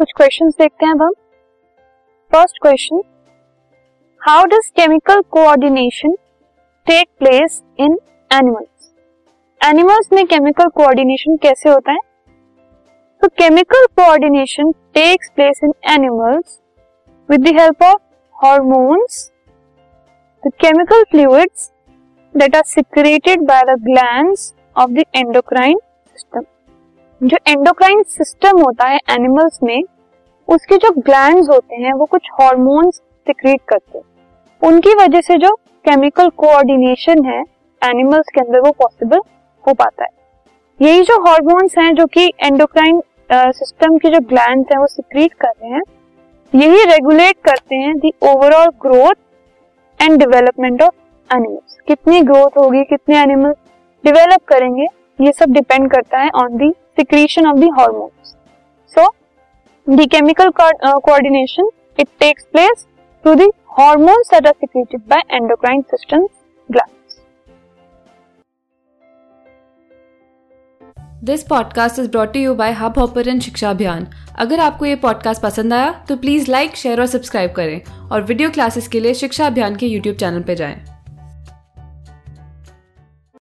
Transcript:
कुछ क्वेश्चंस देखते हैं अब हम। First question how does chemical coordination take place in animals animals में केमिकल कोऑर्डिनेशन कैसे होता है? तो chemical coordination takes place in animals with the help of hormones the chemical fluids that are secreted by the glands of the endocrine system जो endocrine system होता है animals में, उसके जो ग्लैंड होते हैं, वो कुछ हॉर्मोन्स सिक्रीट करते हैं। उनकी वजह से जो केमिकल कोऑर्डिनेशन है एनिमल्स के अंदर, वो पॉसिबल हो पाता है। यही जो हॉर्मोन्स हैं, जो कि एंडोक्राइन सिस्टम के जो ग्लैंड हैं, वो सिक्रीट कर रहे हैं, यही रेगुलेट करते हैं the overall growth and development of animals कितनी ग्रोथ होगी, कितने एनिमल्स डेवलप करेंगे ये सब डिपेंड करता है on the secretion of the hormone so the chemical coordination it takes place through the hormone that are secreted by endocrine system glands this podcast is brought you by Hubhopper and शिक्षा अभियान अगर आपको ये podcast पसंद आया तो please like share और subscribe करें और वीडियो क्लासेस के लिए शिक्षा अभियान के यूट्यूब चैनल पर जाएँ।